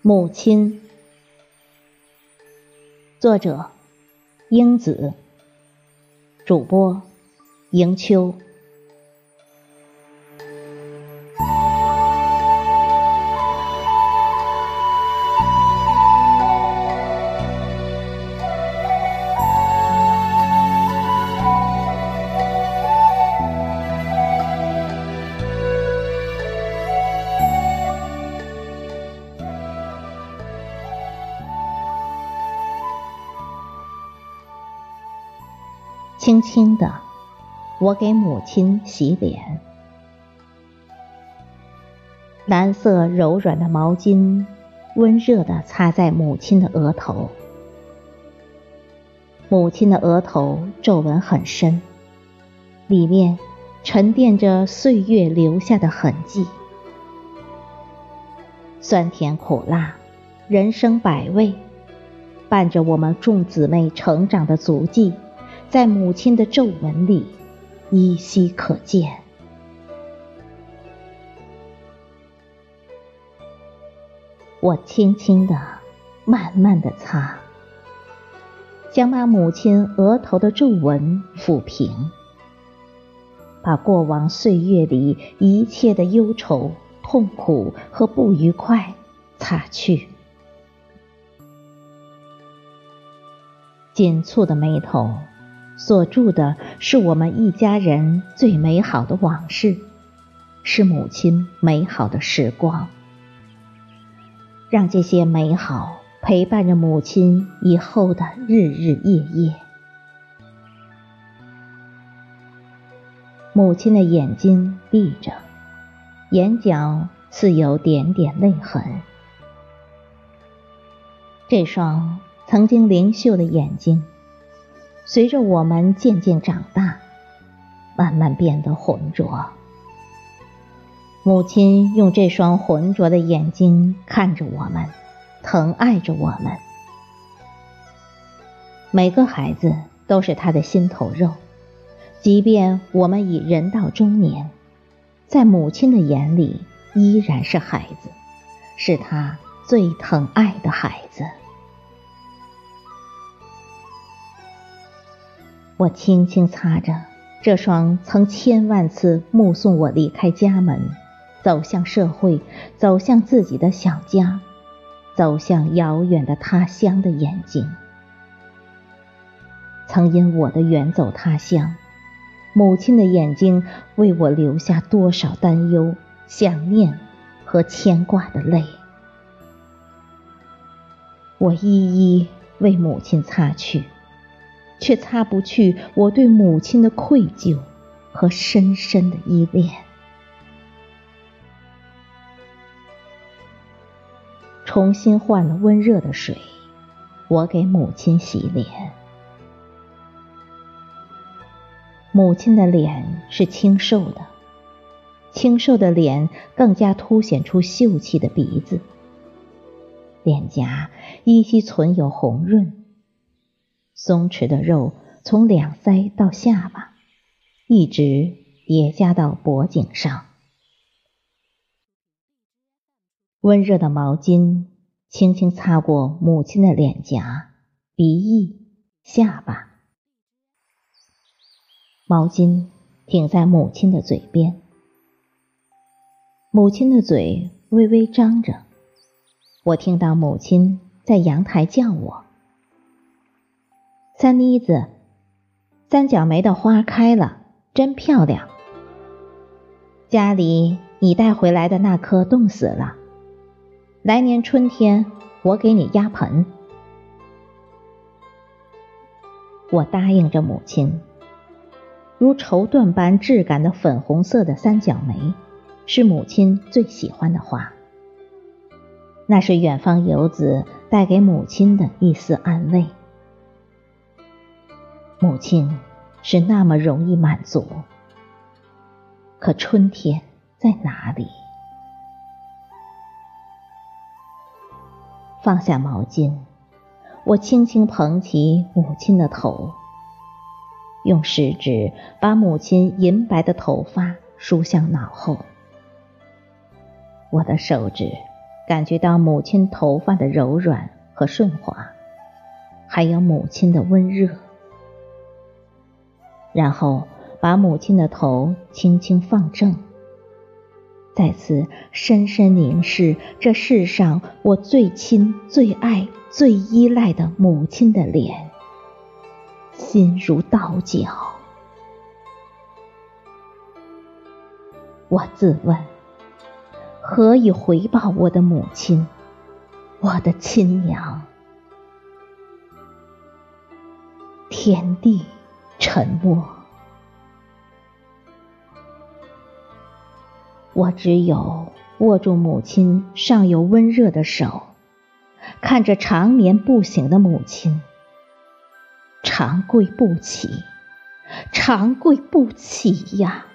母亲，作者：英子，主播：迎秋。轻轻的，我给母亲洗脸。蓝色柔软的毛巾，温热的擦在母亲的额头。母亲的额头皱纹很深，里面沉淀着岁月留下的痕迹。酸甜苦辣，人生百味，伴着我们众姊妹成长的足迹。在母亲的皱纹里，依稀可见。我轻轻的、慢慢的擦，想把母亲额头的皱纹抚平，把过往岁月里一切的忧愁、痛苦和不愉快擦去。紧蹙的眉头。锁住的是我们一家人最美好的往事，是母亲美好的时光。让这些美好陪伴着母亲以后的日日夜夜。母亲的眼睛闭着，眼角似有点点泪痕。这双曾经灵秀的眼睛。随着我们渐渐长大，慢慢变得浑浊。母亲用这双浑浊的眼睛看着我们，疼爱着我们。每个孩子都是他的心头肉，即便我们已人到中年，在母亲的眼里依然是孩子，是他最疼爱的孩子。我轻轻擦着这双曾千万次目送我离开家门，走向社会，走向自己的小家，走向遥远的他乡的眼睛。曾因我的远走他乡，母亲的眼睛为我留下多少担忧、想念和牵挂的泪，我一一为母亲擦去。却擦不去我对母亲的愧疚和深深的依恋。重新换了温热的水，我给母亲洗脸。母亲的脸是清瘦的，清瘦的脸更加凸显出秀气的鼻子，脸颊依稀存有红润。松弛的肉从两腮到下巴，一直叠加到脖颈上。温热的毛巾轻轻擦过母亲的脸颊、鼻翼、下巴。毛巾停在母亲的嘴边，母亲的嘴微微张着，我听到母亲在阳台叫我。三妮子，三角梅的花开了，真漂亮。家里你带回来的那棵冻死了，来年春天我给你压盆。我答应着母亲，如绸缎般质感的粉红色的三角梅，是母亲最喜欢的花。那是远方游子带给母亲的一丝安慰。母亲是那么容易满足，可春天在哪里？放下毛巾，我轻轻捧起母亲的头，用食指把母亲银白的头发梳向脑后。我的手指感觉到母亲头发的柔软和顺滑，还有母亲的温热。然后把母亲的头轻轻放正，再次深深凝视这世上我最亲、最爱、最依赖的母亲的脸，心如刀绞。我自问：何以回报我的母亲，我的亲娘？天地。沉默，我只有握住母亲尚有温热的手，看着长眠不醒的母亲，长跪不起，长跪不起呀！